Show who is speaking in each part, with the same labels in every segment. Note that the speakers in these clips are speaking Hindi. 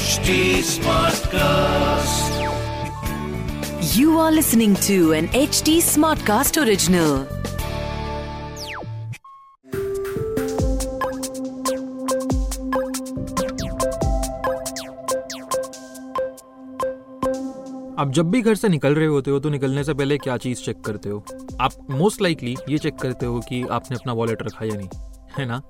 Speaker 1: HD Smartcast.
Speaker 2: You are listening to an HD Smartcast original.
Speaker 3: आप जब भी घर से निकल रहे होते हो तो निकलने से पहले क्या चीज़ चेक करते हो आप मोस्ट लाइकली ये चेक करते हो कि आपने अपना वॉलेट रखा या नहीं, है ना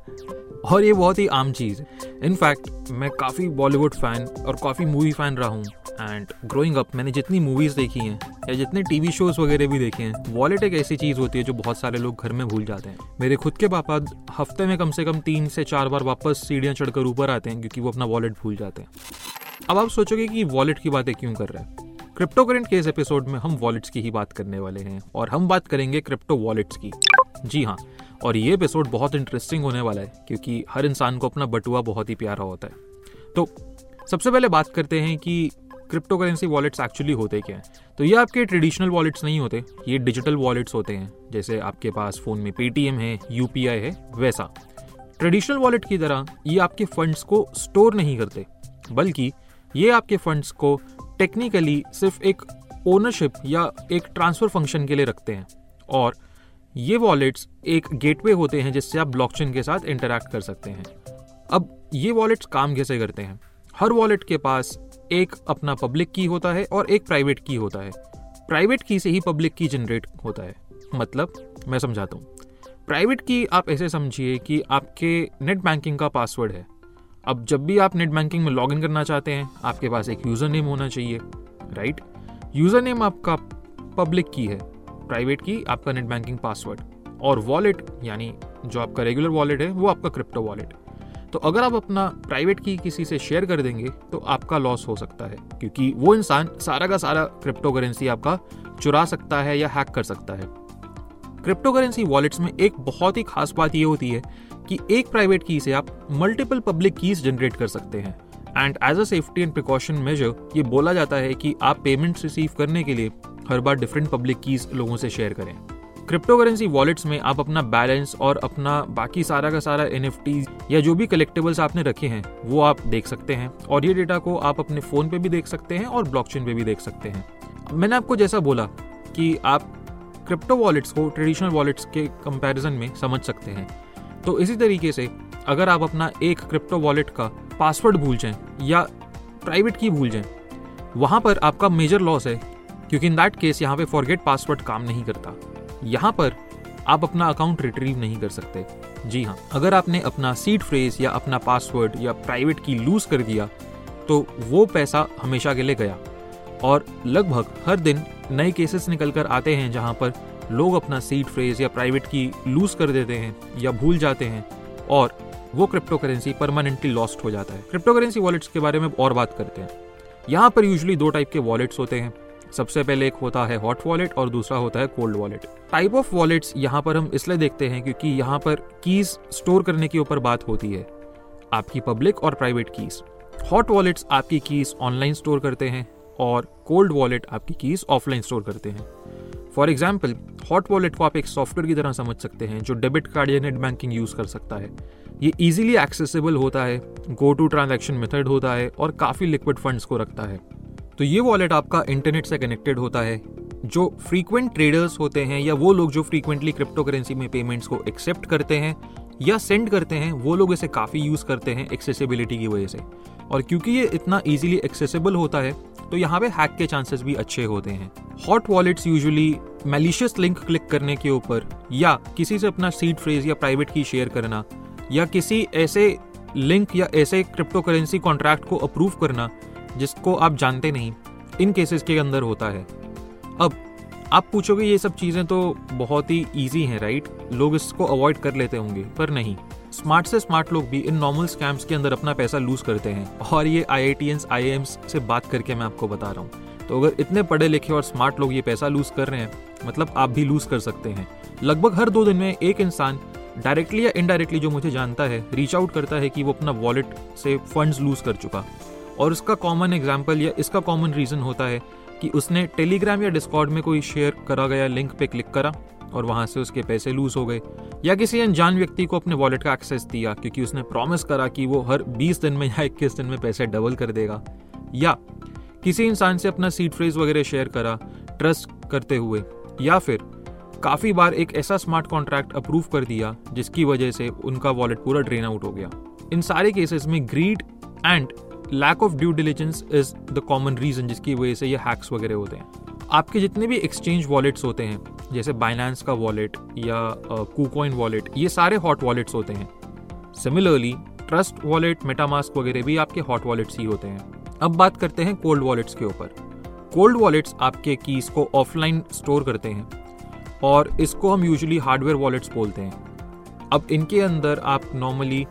Speaker 3: और ये बहुत ही आम चीज़। है इनफैक्ट मैं काफ़ी बॉलीवुड फ़ैन और काफ़ी मूवी फ़ैन रहा हूँ। एंड ग्रोइंग अप मैंने जितनी मूवीज़ देखी हैं, या जितने टीवी शोज़ वगैरह भी देखे हैं वॉलेट एक ऐसी चीज़ होती है जो बहुत सारे लोग घर में भूल जाते हैं। मेरे खुद के पापा हफ़्ते में कम से कम तीन से चार बार वापस सीढ़ियाँ चढ़कर ऊपर आते हैं, क्योंकि वो अपना वॉलेट भूल जाते हैं। अब आप सोचोगे कि वॉलेट की बातें क्यों कर रहे हैं? क्रिप्टो करेंट के इस एपिसोड में हम वॉलेट्स की ही बात करने वाले हैं, और हम बात करेंगे क्रिप्टो वॉलेट्स की। जी हाँ और ये एपिसोड बहुत इंटरेस्टिंग होने वाला है, क्योंकि हर इंसान को अपना बटुआ बहुत ही प्यारा होता है। तो सबसे पहले बात करते हैं कि क्रिप्टो करेंसी वॉलेट्स एक्चुअली होते क्या हैं? तो ये आपके ट्रेडिशनल वॉलेट्स नहीं होते, ये डिजिटल वॉलेट्स होते हैं, जैसे आपके पास फ़ोन में पेटीएम है यूपीआई है, वैसा। ट्रेडिशनल वॉलेट की तरह, ये आपके फंड्स को स्टोर नहीं करते, बल्कि ये आपके फंड्स को टेक्निकली सिर्फ़ एक ओनरशिप या एक ट्रांसफ़र फ़ंक्शन के लिए रखते हैं, और ये वॉलेट्स एक गेटवे होते हैं जिससे आप ब्लॉकचेन के साथ इंटरैक्ट कर सकते हैं। अब ये वॉलेट्स काम कैसे करते हैं? हर वॉलेट के पास एक अपना पब्लिक की होता है और एक प्राइवेट की होता है। प्राइवेट की से ही पब्लिक की जनरेट होता है। मतलब मैं समझाता हूँ। प्राइवेट की आप ऐसे समझिए कि आपके नेट बैंकिंग का पासवर्ड है। अब जब भी आप नेट बैंकिंग में लॉगिन करना चाहते हैं, आपके पास एक यूज़र नेम होना चाहिए राइट यूज़र नेम आपका पब्लिक की है। प्राइवेट की आपका नेट बैंकिंग पासवर्ड और वॉलेट यानी जो आपका रेगुलर वॉलेट है, वो आपका क्रिप्टो वॉलेट तो अगर आप अपना प्राइवेट की किसी से शेयर कर देंगे तो आपका लॉस हो सकता है, क्योंकि वो इंसान सारा का सारा क्रिप्टो करेंसी आपका चुरा सकता है या हैक कर सकता है। क्रिप्टो करेंसी वॉलेट्स में एक बहुत ही खास बात ये होती है कि एक प्राइवेट की से आप मल्टीपल पब्लिक कीज जनरेट कर सकते हैं। And as a safety and precaution measure ये बोला जाता है कि आप पेमेंट रिसीव करने के लिए हर बार डिफरेंट पब्लिक कीज लोगों से शेयर करें। क्रिप्टो करेंसी वॉलेट्स में आप अपना बैलेंस और अपना बाकी सारा का सारा एनएफटी या जो भी कलेक्टेबल्स आपने रखे हैं, वो आप देख सकते हैं और ये डेटा को आप अपने फ़ोन पे भी देख सकते हैं और ब्लॉकचेन पे भी देख सकते हैं। मैंने आपको जैसा बोला कि आप क्रिप्टो वॉलेट्स को ट्रेडिशनल वॉलेट्स के कंपैरिजन में समझ सकते हैं। तो इसी तरीके से अगर आप अपना एक क्रिप्टो वॉलेट का पासवर्ड भूल जाएँ या प्राइवेट की भूल जाएँ, वहाँ पर आपका मेजर लॉस है क्योंकि इन दैट केस यहाँ पे फॉरगेट पासवर्ड काम नहीं करता। यहाँ पर आप अपना अकाउंट रिट्रीव नहीं कर सकते। जी हाँ अगर आपने अपना सीड फ्रेज या अपना पासवर्ड या प्राइवेट की लूज कर दिया तो वो पैसा हमेशा के लिए गया। और लगभग हर दिन नए केसेस निकल कर आते हैं जहाँ पर लोग अपना सीड फ्रेज या प्राइवेट की लूज कर देते हैं या भूल जाते हैं और वो क्रिप्टो करेंसी परमानेंटली लॉस्ट हो जाता है। क्रिप्टो करेंसी वॉलेट्स के बारे में और बात करते हैं। यहाँ पर यूजली दो टाइप के वॉलेट्स होते हैं। सबसे पहले एक होता है हॉट वॉलेट और दूसरा होता है cold wallet type of wallets यहाँ पर हम इसलिए देखते हैं क्योंकि यहाँ पर कीज स्टोर करने के ऊपर बात होती है. आपकी पब्लिक और प्राइवेट कीज हॉट वॉलेट्स आपकी कीज ऑनलाइन स्टोर करते हैं और कोल्ड वॉलेट आपकी कीज ऑफलाइन स्टोर करते हैं. फॉर एग्ज़ाम्पल हॉट वॉलेट को आप एक सॉफ्टवेयर की तरह समझ सकते हैं जो डेबिट कार्ड या नेट बैंकिंग यूज़ कर सकता है. ये इजीली एक्सेसिबल होता है गो टू ट्रांजेक्शन मेथड होता है और काफ़ी लिक्विड फंड्स को रखता है. तो ये वॉलेट आपका इंटरनेट से कनेक्टेड होता है, जो फ्रीक्वेंट ट्रेडर्स होते हैं या वो लोग जो फ्रीक्वेंटली क्रिप्टो करेंसी में पेमेंट्स को एक्सेप्ट करते हैं या सेंड करते हैं, वो लोग इसे काफ़ी यूज़ करते हैं एक्सेसिबिलिटी की वजह से। और क्योंकि ये इतना ईजिली एक्सेसिबल होता है तो यहाँ पे हैक के चांसेस भी अच्छे होते हैं। Hot wallets usually malicious link click करने के ऊपर या किसी से अपना सीड फ्रेज या प्राइवेट की शेयर करना या किसी ऐसे लिंक या ऐसे क्रिप्टो करेंसी कॉन्ट्रैक्ट को अप्रूव करना जिसको आप जानते नहीं, इन केसेस के अंदर होता है। अब, आप पूछोगे ये सब चीज़ें तो बहुत ही ईजी हैं राइट लोग इसको अवॉइड कर लेते होंगे, पर नहीं। स्मार्ट से स्मार्ट लोग भी इन नॉर्मल स्कैम्स के अंदर अपना पैसा लूज करते हैं। और ये आई आई टी आई एम्स से बात करके मैं आपको बता रहा हूँ। तो अगर इतने पढ़े लिखे और स्मार्ट लोग ये पैसा लूज कर रहे हैं मतलब आप भी लूज कर सकते हैं। लगभग हर दो दिन में एक इंसान डायरेक्टली या इनडायरेक्टली जो मुझे जानता है रीच आउट करता है कि वो अपना वॉलेट से फंड्स लूज कर चुका। और उसका कॉमन एग्ज़ाम्पल या इसका कॉमन रीज़न होता है कि उसने टेलीग्राम या डिस्कॉर्ड में कोई शेयर करा गया लिंक पे क्लिक करा और वहाँ से उसके पैसे लूज हो गए। या किसी अनजान व्यक्ति को अपने वॉलेट का एक्सेस दिया क्योंकि उसने प्रॉमिस करा कि वो हर 20 दिन में या 21 दिन में पैसे डबल कर देगा। या किसी इंसान से अपना सीट फ्रेज वगैरह शेयर करा ट्रस्ट करते हुए। या फिर काफ़ी बार एक ऐसा स्मार्ट कॉन्ट्रैक्ट अप्रूव कर दिया जिसकी वजह से उनका वॉलेट पूरा ड्रेन आउट हो गया। इन सारे केसेस में greed and lack of due diligence is the common reason जिसकी वजह से ये हैक्स वगैरह होते हैं। आपके जितने भी एक्सचेंज वॉलेट्स होते हैं, जैसे बाइनेंस का वॉलेट या कूकॉइन वॉलेट ये सारे हॉट वॉलेट्स होते हैं। सिमिलरली ट्रस्ट वॉलेट मेटामास्क वगैरह भी आपके हॉट वॉलेट्स ही होते हैं। अब बात करते हैं कोल्ड वॉलेट्स के ऊपर। कोल्ड वॉलेट्स आपके कीज को ऑफलाइन स्टोर करते हैं और इसको हम यूजुअली हार्डवेयर वॉलेट्स बोलते हैं। अब इनके अंदर आप नॉर्मली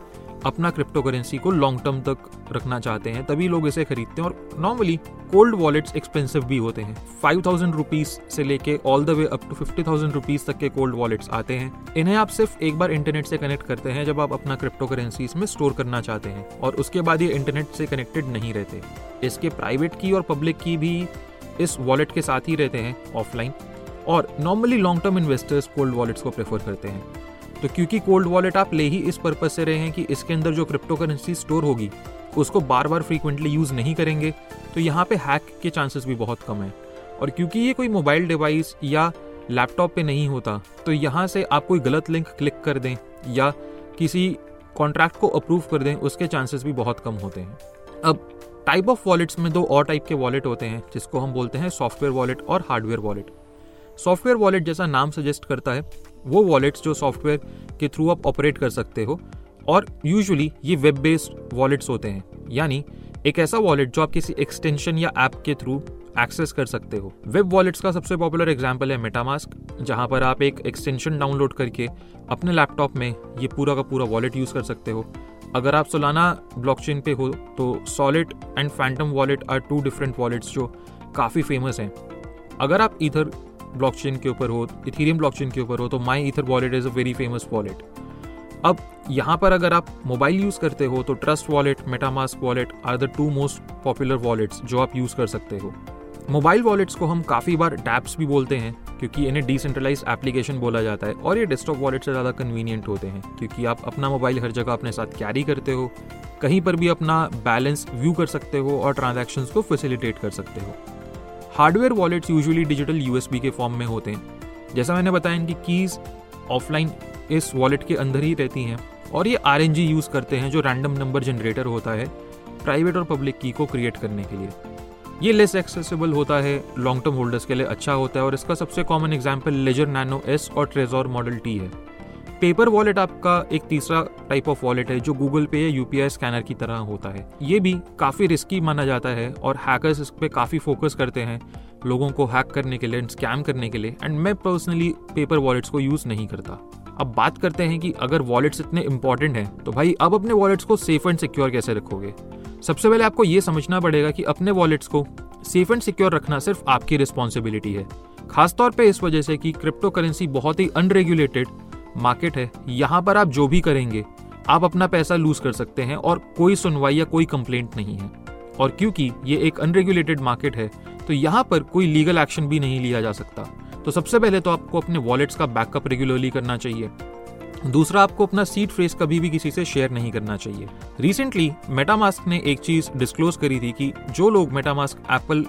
Speaker 3: अपना क्रिप्टो करेंसी को लॉन्ग टर्म तक रखना चाहते हैं, तभी लोग इसे खरीदते हैं और नॉर्मली कोल्ड वॉलेट्स एक्सपेंसिव भी होते हैं। फाइव थाउज़ेंड रुपीज़ से लेके all the way up to fifty thousand rupees तक के कोल्ड वॉलेट्स आते हैं। इन्हें आप सिर्फ़ एक बार इंटरनेट से कनेक्ट करते हैं जब आप अपना क्रिप्टो करेंसी इसमें स्टोर करना चाहते हैं और उसके बाद ये इंटरनेट से कनेक्टेड नहीं रहते। इसके प्राइवेट की और पब्लिक की भी इस वॉलेट के साथ ही रहते हैं ऑफलाइन और normally long term investors cold wallets को प्रेफर करते हैं। तो क्योंकि कोल्ड वॉलेट आप ले ही इस पर्पज से रहे हैं कि इसके अंदर जो क्रिप्टो करेंसी स्टोर होगी, उसको बार बार फ्रीक्वेंटली यूज़ नहीं करेंगे तो यहाँ पे हैक के चांसेस भी बहुत कम है। और क्योंकि ये कोई मोबाइल डिवाइस या लैपटॉप पे नहीं होता तो यहाँ से आप कोई गलत लिंक क्लिक कर दें या किसी कॉन्ट्रैक्ट को अप्रूव कर दें, उसके चांसेस भी बहुत कम होते हैं। अब टाइप ऑफ़ वॉलेट्स में दो और टाइप के वॉलेट होते हैं, जिसको हम बोलते हैं सॉफ्टवेयर वॉलेट और हार्डवेयर वॉलेट सॉफ्टवेयर वॉलेट जैसा नाम सजेस्ट करता है वो वॉलेट्स जो सॉफ्टवेयर के थ्रू आप ऑपरेट कर सकते हो और यूजुअली ये वेब बेस्ड वॉलेट्स होते हैं। यानी एक ऐसा वॉलेट जो आप किसी एक्सटेंशन या ऐप के थ्रू एक्सेस कर सकते हो। वेब वॉलेट्स का सबसे पॉपुलर एग्ज़ाम्पल है मेटामास्क जहाँ पर आप एक एक्सटेंशन डाउनलोड करके अपने लैपटॉप में ये पूरा का पूरा वॉलेट यूज़ कर सकते हो। अगर आप सोलाना ब्लॉकचेन पे हो तो solid and Phantom wallet are two different wallets जो काफ़ी फ़ेमस हैं। अगर आप इधर ब्लॉकचेन के ऊपर हो इथीरियम ब्लॉकचेन के ऊपर हो तो my ether wallet is a very famous wallet अब यहाँ पर अगर आप मोबाइल यूज़ करते हो तो Trust wallet MetaMask wallet are the two most popular wallets जो आप यूज़ कर सकते हो। मोबाइल वॉलेट्स को हम काफ़ी बार डैप्स भी बोलते हैं, क्योंकि इन्हें डिसेंट्रलाइज एप्लीकेशन बोला जाता है, और ये डेस्कटॉप वॉलेट से ज़्यादा कन्वीनियंट होते हैं, क्योंकि आप अपना मोबाइल हर जगह अपने साथ कैरी करते हो, कहीं पर भी अपना बैलेंस व्यू कर सकते हो और ट्रांजेक्शन को फैसिलिटेट कर सकते हो। Hardware wallets usually digital USB के फॉर्म में होते हैं। जैसा मैंने बताया इनकी कीज ऑफलाइन इस वॉलेट के अंदर ही रहती हैं और ये आरएनजी यूज़ करते हैं जो रैंडम नंबर जनरेटर होता है प्राइवेट और पब्लिक की को क्रिएट करने के लिए। ये लेस एक्सेसिबल होता है लॉन्ग टर्म होल्डर्स के लिए अच्छा होता है और इसका सबसे common example Ledger Nano S और ट्रेजोर मॉडल टी है। पेपर वॉलेट आपका एक तीसरा टाइप ऑफ़ वॉलेट है, जो गूगल पे या यूपीआई स्कैनर की तरह होता है। ये भी काफ़ी रिस्की माना जाता है और हैकर्स इस पर काफ़ी फोकस करते हैं लोगों को हैक करने के लिए एंड स्कैम करने के लिए। एंड मैं पर्सनली पेपर वॉलेट्स को यूज़ नहीं करता। अब बात करते हैं कि अगर वॉलेट्स इतने इंपॉर्टेंट हैं तो भाई अब अपने वॉलेट्स को सेफ़ एंड सिक्योर कैसे रखोगे? सबसे पहले आपको ये समझना पड़ेगा कि अपने वॉलेट्स को सेफ़ एंड सिक्योर रखना सिर्फ़ आपकी रिस्पॉन्सिबिलिटी है। खासतौर पे इस वजह से कि क्रिप्टो करेंसी बहुत ही अनरेगुलेटेड मार्केट है, यहाँ पर आप जो भी करेंगे, आप अपना पैसा लूज कर सकते हैं और कोई सुनवाई या कोई कंप्लेंट नहीं है। और क्योंकि ये एक अनरेगुलेटेड मार्केट है तो यहाँ पर कोई लीगल एक्शन भी नहीं लिया जा सकता। तो सबसे पहले तो आपको अपने वॉलेट्स का बैकअप रेगुलरली करना चाहिए। दूसरा, आपको अपना सीट फ्रेस कभी भी किसी से शेयर नहीं करना चाहिए। रिसेंटली मेटामास्क ने एक चीज़ डिस्क्लोज करी थी कि जो लोग मेटामास्क एप्पल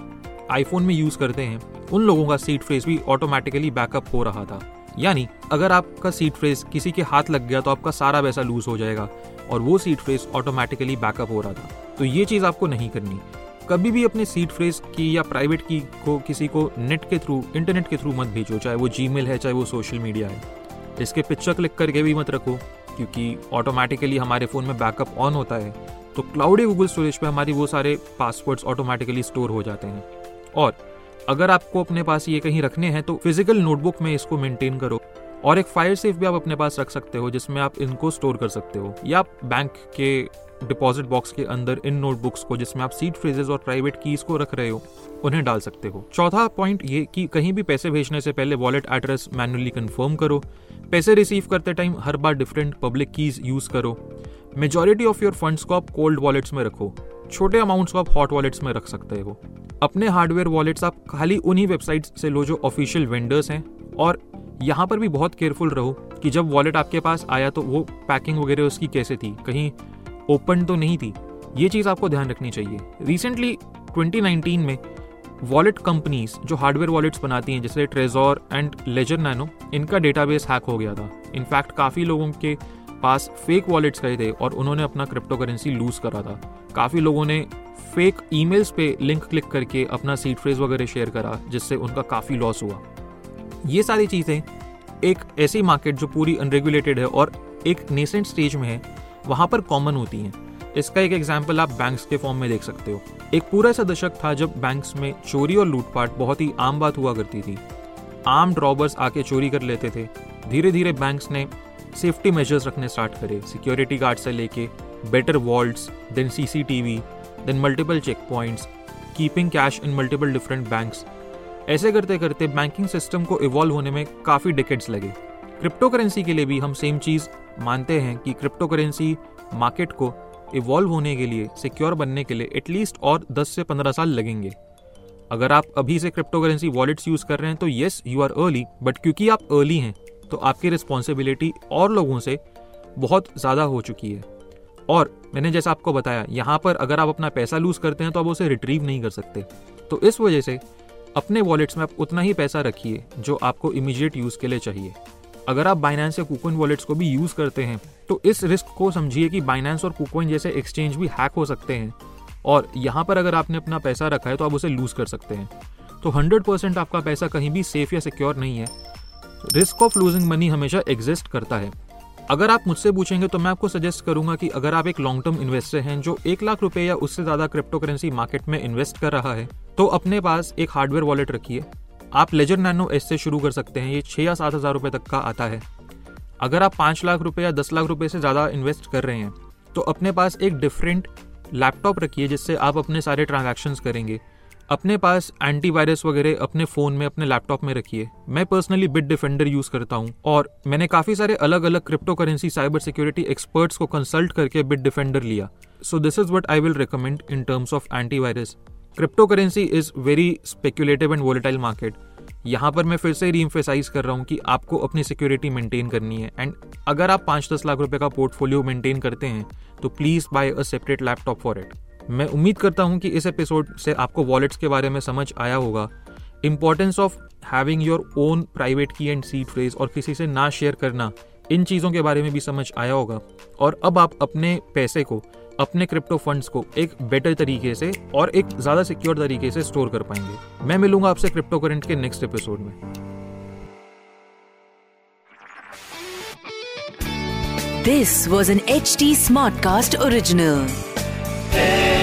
Speaker 3: आईफोन में यूज़ करते हैं, उन लोगों का सीट फ्रेस भी ऑटोमेटिकली बैकअप हो रहा था। यानी, अगर आपका सीट फ्रेस किसी के हाथ लग गया तो आपका सारा पैसा लूज हो जाएगा और वो सीट फ्रेज ऑटोमेटिकली बैकअप हो रहा था। तो ये चीज़ आपको नहीं करनी। कभी भी अपने सीट फ्रेस की या प्राइवेट की को किसी को नेट के थ्रू इंटरनेट के थ्रू मत भेजो, चाहे वो जी है, चाहे वो सोशल मीडिया है। इसके पिक्चर क्लिक करके भी मत रखो, क्योंकि ऑटोमेटिकली हमारे फ़ोन में बैकअप ऑन होता है तो क्लाउड या गूगल स्टोरेज पे हमारी वो सारे पासवर्ड्स ऑटोमेटिकली स्टोर हो जाते हैं। और अगर आपको अपने पास ये कहीं रखने हैं तो फ़िज़िकल नोटबुक में इसको मेंटेन करो। और एक फायर सेफ़ भी आप अपने पास रख सकते हो, जिसमें आप इनको स्टोर कर सकते हो। या आप बैंक के डिपॉजिट बॉक्स के अंदर इन नोटबुक्स को, जिसमें आप सीट फ्रेजेस और प्राइवेट कीज को रख रहे हो, उन्हें डाल सकते हो। चौथा पॉइंट ये कि कहीं भी पैसे भेजने से पहले वॉलेट एड्रेस मैनुअली कंफर्म करो। पैसे रिसीव करते टाइम हर बार डिफरेंट पब्लिक कीज यूज़ करो। मेजोरिटी ऑफ़ योर फंड्स को आप कोल्ड वॉलेट्स में रखो। छोटे अमाउंट्स को आप हॉट वॉलेट्स में रख सकते हो। अपने हार्डवेयर वॉलेट्स आप खाली उन्हीं वेबसाइट्स से लो जो ऑफिशियल वेंडर्स हैं। और यहाँ पर भी बहुत केयरफुल रहो कि जब वॉलेट आपके पास आया तो वो पैकिंग वगैरह उसकी कैसे थी? कहीं ओपन तो नहीं थी। ये चीज़ आपको ध्यान रखनी चाहिए। रिसेंटली 2019 में वॉलेट कंपनीज़ जो हार्डवेयर वॉलेट्स बनाती हैं, जैसे ट्रेजोर एंड लेजर नैनो इनका डेटाबेस हैक हो गया था। इनफैक्ट काफ़ी लोगों के पास फेक वॉलेट्स गए थे और उन्होंने अपना क्रिप्टो करेंसी लूज करा था। काफ़ी लोगों ने फेक ईमेल्स पे लिंक क्लिक करके अपना सीट फ्रेज वगैरह शेयर करा, जिससे उनका काफ़ी लॉस हुआ। ये सारी चीज़ें एक ऐसी मार्केट जो पूरी अनरेगुलेटेड है और एक नेसेंट स्टेज में है, वहाँ पर कॉमन होती हैं। इसका एक एग्ज़ाम्पल आप बैंक्स के फॉर्म में देख सकते हो। एक पूरा ऐसा दशक था जब बैंक्स में चोरी और लूटपाट बहुत ही आम बात हुआ करती थी। आर्म्ड रॉबर्स आके चोरी कर लेते थे। धीरे धीरे बैंक्स ने सेफ्टी मेजर्स रखने स्टार्ट करे सिक्योरिटी गार्ड से लेके better vaults then CCTV then multiple check points keeping cash in multiple different banks ऐसे करते करते बैंकिंग सिस्टम को इवॉल्व होने में काफ़ी डिकेट्स लगे। क्रिप्टो करेंसी के लिए भी हम सेम चीज़ मानते हैं कि क्रिप्टो करेंसी मार्केट को इवॉल्व होने के लिए सिक्योर बनने के लिए एटलीस्ट और 10 से 15 साल लगेंगे। अगर आप अभी से क्रिप्टो करेंसी वॉलेट्स यूज़ कर रहे हैं तो yes you are early but क्योंकि आप अर्ली हैं तो आपकी रिस्पॉन्सिबिलिटी और लोगों से बहुत ज़्यादा हो चुकी है। और मैंने जैसा आपको बताया, यहाँ पर अगर आप अपना पैसा लूज करते हैं तो आप उसे रिट्रीव नहीं कर सकते। तो इस वजह से अपने वॉलेट्स में आप उतना ही पैसा रखिए, जो आपको इमीडिएट यूज़ के लिए चाहिए। अगर आप बाइनेंस या कुकोइन वॉलेट्स को भी यूज़ करते हैं तो इस रिस्क को समझिए कि बाइनेंस और कुकोइन जैसे एक्सचेंज भी हैक हो सकते हैं। और यहाँ पर अगर आपने अपना पैसा रखा है तो आप उसे लूज कर सकते हैं। तो 100 परसेंट आपका पैसा कहीं भी सेफ़ या सिक्योर नहीं है। रिस्क ऑफ़ लूजिंग मनी हमेशा एग्जिस्ट करता है। अगर आप मुझसे पूछेंगे तो मैं आपको सजेस्ट करूँगा कि अगर आप एक लॉन्ग टर्म इन्वेस्टर हैं जो एक लाख रुपए या उससे ज़्यादा क्रिप्टो करेंसी मार्केट में इन्वेस्ट कर रहा है तो अपने पास एक हार्डवेयर वॉलेट रखिए। आप लेजर नैनो एस से शुरू कर सकते हैं, ये छह या सात हज़ार रुपये तक का आता है। अगर आप पाँच लाख रुपए या दस लाख रुपए से ज़्यादा इन्वेस्ट कर रहे हैं तो अपने पास एक डिफरेंट लैपटॉप रखिए जिससे आप अपने सारे ट्रांजेक्शन करेंगे। अपने पास एंटीवायरस वगैरह अपने फ़ोन में, अपने लैपटॉप में रखिए। मैं पर्सनली बिट डिफेंडर यूज़ करता हूँ और मैंने काफ़ी सारे अलग अलग crypto currency cyber security experts को कंसल्ट करके बिट डिफेंडर लिया। So this is what I will recommend in terms of antivirus crypto currency is very speculative and volatile market यहाँ पर मैं फिर से री कर रहा हूँ कि आपको अपनी सिक्योरिटी मेंटेन करनी है। एंड अगर आप पाँच दस लाख रुपए का पोर्टफोलियो मेंटेन करते हैं तो please buy a separate laptop for it मैं उम्मीद करता हूँ कि इस एपिसोड से आपको वॉलेट्स के बारे में समझ आया होगा। Importance of having your own private key and seed phrase और किसी से ना शेयर करना, इन चीज़ों के बारे में भी समझ आया होगा। और अब आप अपने पैसे को, अपने क्रिप्टो फंड्स को एक बेटर तरीके से और एक ज़्यादा सिक्योर तरीके से स्टोर कर पाएँगे। मैं मिलूँगा आपसे क्रिप्टो करेंट के नेक्स्ट एपिसोड में।
Speaker 2: This was N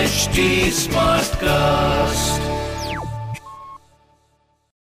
Speaker 2: H smart cast.